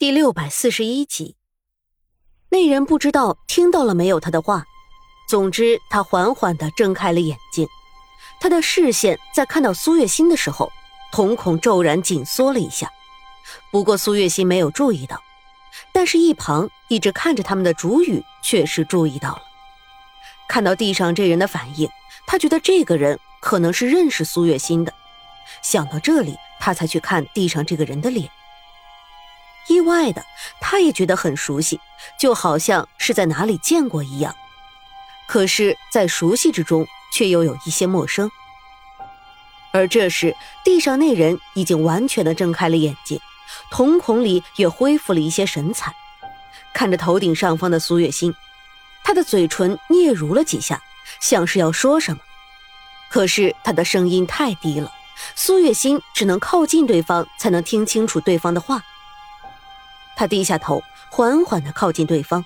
第六百四十一集，那人不知道听到了没有他的话，总之他缓缓的睁开了眼睛，他的视线在看到苏月心的时候，瞳孔骤然紧缩了一下。不过苏月心没有注意到，但是一旁一直看着他们的主语却是注意到了。看到地上这人的反应，他觉得这个人可能是认识苏月心的。想到这里，他才去看地上这个人的脸。意外的，他也觉得很熟悉，就好像是在哪里见过一样。可是，在熟悉之中，却又有一些陌生。而这时，地上那人已经完全的睁开了眼睛，瞳孔里也恢复了一些神采，看着头顶上方的苏月心，他的嘴唇嗫嚅了几下，像是要说什么，可是他的声音太低了，苏月心只能靠近对方才能听清楚对方的话。他低下头，缓缓的靠近对方，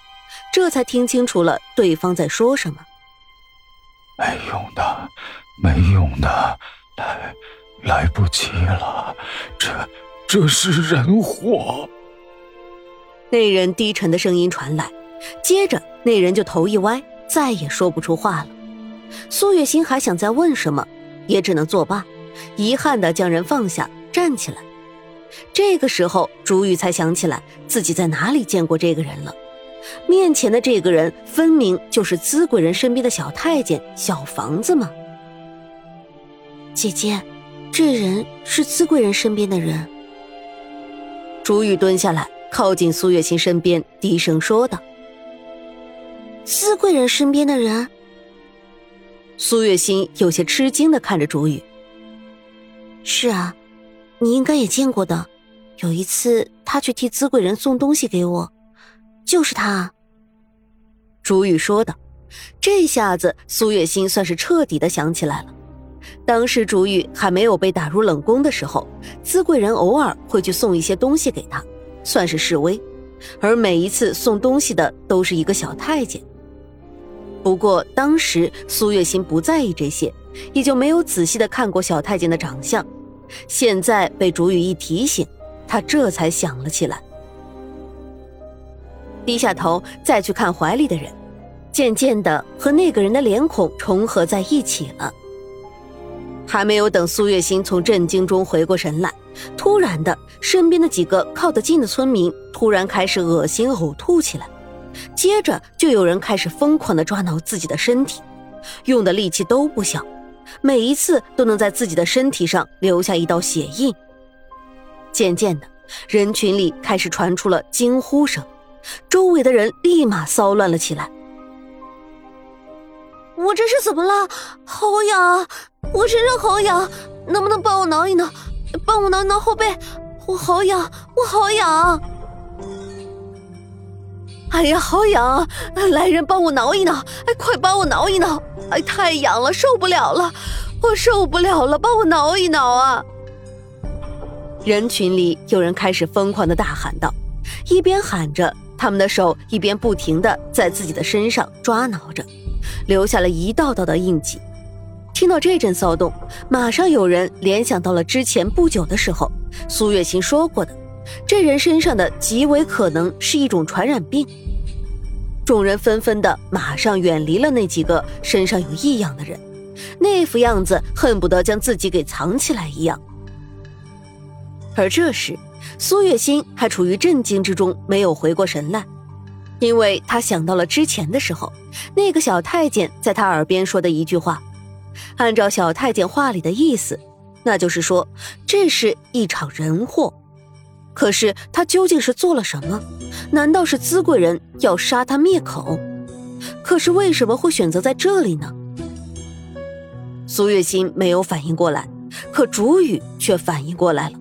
这才听清楚了对方在说什么。没用的，没用的，来，来不及了，这，这是人祸。那人低沉的声音传来，接着那人就头一歪，再也说不出话了。苏月心还想再问什么，也只能作罢，遗憾的将人放下，站起来。这个时候，朱玉才想起来自己在哪里见过这个人了。面前的这个人，分明就是资贵人身边的小太监小房子嘛。姐姐，这人是资贵人身边的人。朱玉蹲下来，靠近苏月心身边，低声说道：“资贵人身边的人。”苏月心有些吃惊的看着朱玉：“是啊。”你应该也见过的，有一次他去替资贵人送东西给我，就是他。朱玉说道。这下子苏月心算是彻底的想起来了，当时朱玉还没有被打入冷宫的时候，资贵人偶尔会去送一些东西给他，算是示威，而每一次送东西的都是一个小太监。不过当时苏月心不在意这些，也就没有仔细的看过小太监的长相。现在被竹雨一提醒，他这才想了起来，低下头再去看怀里的人，渐渐的和那个人的脸孔重合在一起了。还没有等苏月心从震惊中回过神来，突然的，身边的几个靠得近的村民突然开始恶心呕吐起来，接着就有人开始疯狂的抓挠自己的身体，用的力气都不小。每一次都能在自己的身体上留下一道血印。渐渐的，人群里开始传出了惊呼声，周围的人立马骚乱了起来。我这是怎么了？好痒啊！我身上好痒，能不能帮我挠一挠？帮我挠挠后背，我好痒，我好痒！哎呀，好痒！来人，帮我挠一挠！哎，快帮我挠一挠！哎，太痒了，受不了了，我受不了了，帮我挠一挠啊！人群里有人开始疯狂的大喊道，一边喊着，他们的手一边不停的在自己的身上抓挠着，留下了一道道的印记。听到这阵骚动，马上有人联想到了之前不久的时候，苏月心说过的，这人身上的极为可能是一种传染病。众人纷纷的马上远离了那几个身上有异样的人，那副样子恨不得将自己给藏起来一样。而这时，苏月心还处于震惊之中，没有回过神来，因为他想到了之前的时候，那个小太监在他耳边说的一句话。按照小太监话里的意思，那就是说这是一场人祸。可是他究竟是做了什么？难道是资贵人要杀他灭口？可是为什么会选择在这里呢？苏月心没有反应过来，可竹雨却反应过来了。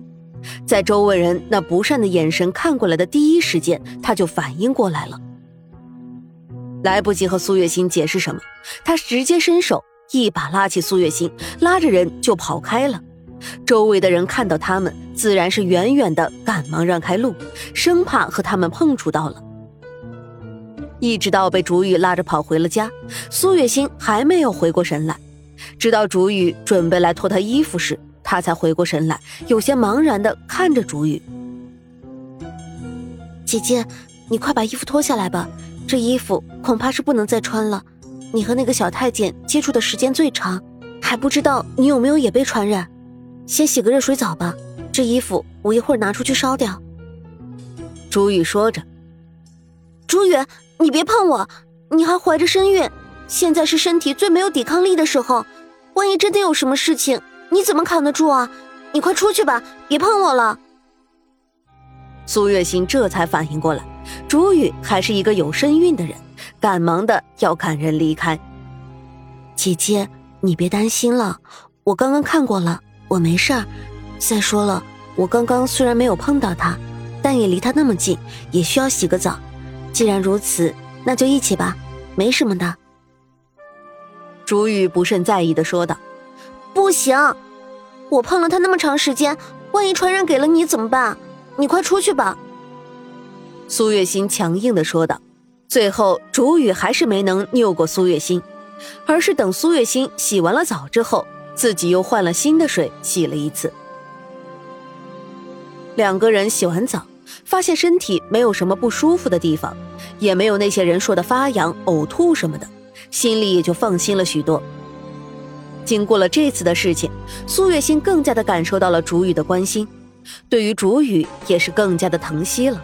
在周围人那不善的眼神看过来的第一时间，他就反应过来了。来不及和苏月心解释什么，他直接伸手一把拉起苏月心，拉着人就跑开了。周围的人看到他们，自然是远远的赶忙让开路，生怕和他们碰触到了。一直到被竹雨拉着跑回了家，苏月心还没有回过神来。直到竹雨准备来脱他衣服时，他才回过神来，有些茫然的看着竹雨。姐姐，你快把衣服脱下来吧，这衣服恐怕是不能再穿了。你和那个小太监接触的时间最长，还不知道你有没有也被传染。先洗个热水澡吧，这衣服我一会儿拿出去烧掉。”朱雨说着。朱雨，你别碰我，你还怀着身孕，现在是身体最没有抵抗力的时候，万一真的有什么事情，你怎么扛得住啊？你快出去吧，别碰我了。苏月心这才反应过来，朱雨还是一个有身孕的人，赶忙的要赶人离开。姐姐，你别担心了，我刚刚看过了，我没事儿。再说了，我刚刚虽然没有碰到他，但也离他那么近，也需要洗个澡。既然如此，那就一起吧，没什么的。朱雨不甚在意的说道：“不行。”我碰了他那么长时间，万一传染给了你怎么办？你快出去吧。”苏月心强硬的说道。最后，竹雨还是没能拗过苏月心，而是等苏月心洗完了澡之后，自己又换了新的水洗了一次。两个人洗完澡，发现身体没有什么不舒服的地方，也没有那些人说的发痒、呕吐什么的，心里也就放心了许多。经过了这次的事情，苏月心更加的感受到了竹雨的关心，对于竹雨也是更加的疼惜了。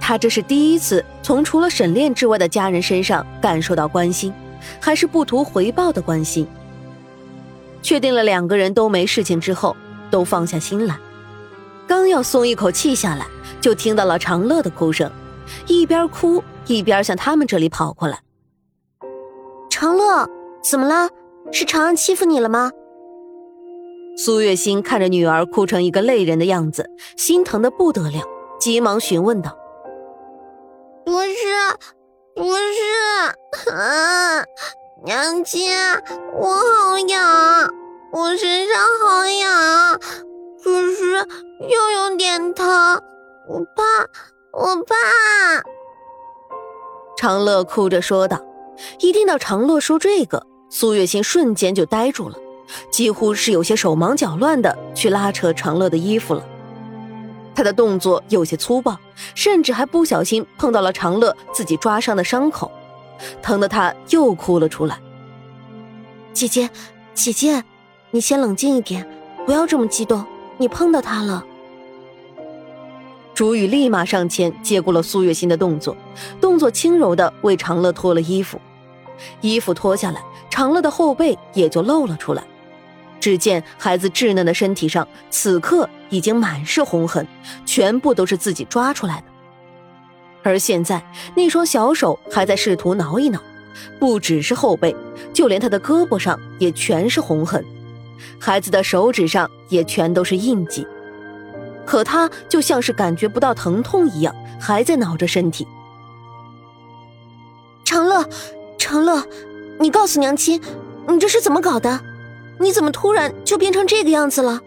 他这是第一次从除了沈炼之外的家人身上感受到关心，还是不图回报的关心。确定了两个人都没事情之后，都放下心来，刚要松一口气下来，就听到了长乐的哭声，一边哭一边向他们这里跑过来。长乐，怎么了？是长安欺负你了吗？苏月心看着女儿哭成一个泪人的样子，心疼的不得了，急忙询问道：“不是，不是，啊，娘亲，我好痒，我身上好痒，可是又有点疼，我怕，我怕。”长乐哭着说道。一听到长乐说这个。苏月心瞬间就呆住了，几乎是有些手忙脚乱的去拉扯长乐的衣服了。他的动作有些粗暴，甚至还不小心碰到了长乐自己抓伤的伤口，疼得他又哭了出来。姐姐，姐姐，你先冷静一点，不要这么激动。你碰到他了。竹雨立马上前接过了苏月心的动作，动作轻柔的为长乐脱了衣服，衣服脱下来。长乐的后背也就露了出来，只见孩子稚嫩的身体上此刻已经满是红痕，全部都是自己抓出来的。而现在那双小手还在试图挠一挠，不只是后背，就连他的胳膊上也全是红痕，孩子的手指上也全都是印记。可他就像是感觉不到疼痛一样，还在挠着身体。长乐，长乐。你告诉娘亲，你这是怎么搞的？你怎么突然就变成这个样子了？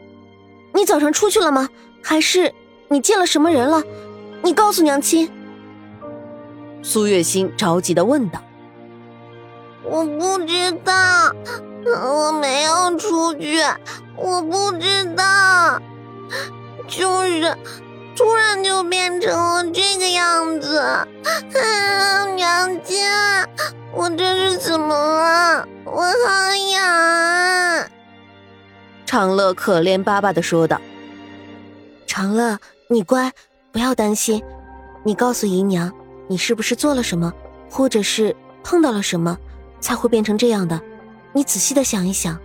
你早上出去了吗？还是你见了什么人了？你告诉娘亲。苏月心着急的问道：“我不知道，我没有出去，我不知道，就是突然就变成了这个样子。娘亲。”我这是怎么了？我好痒啊。长乐可怜巴巴的说道：“长乐，你乖，不要担心。你告诉姨娘，你是不是做了什么，或者是碰到了什么，才会变成这样的？你仔细的想一想。”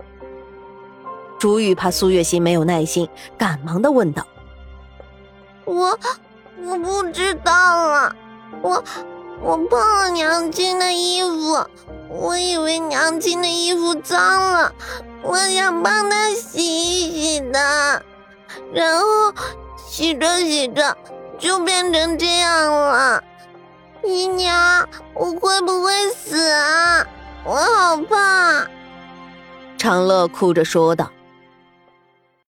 朱玉怕苏月心没有耐心，赶忙的问道：“我我不知道了，我。”我碰了娘亲的衣服，我以为娘亲的衣服脏了，我想帮她洗一洗的，然后洗着洗着就变成这样了。姨娘，我会不会死啊？我好怕。长乐哭着说道。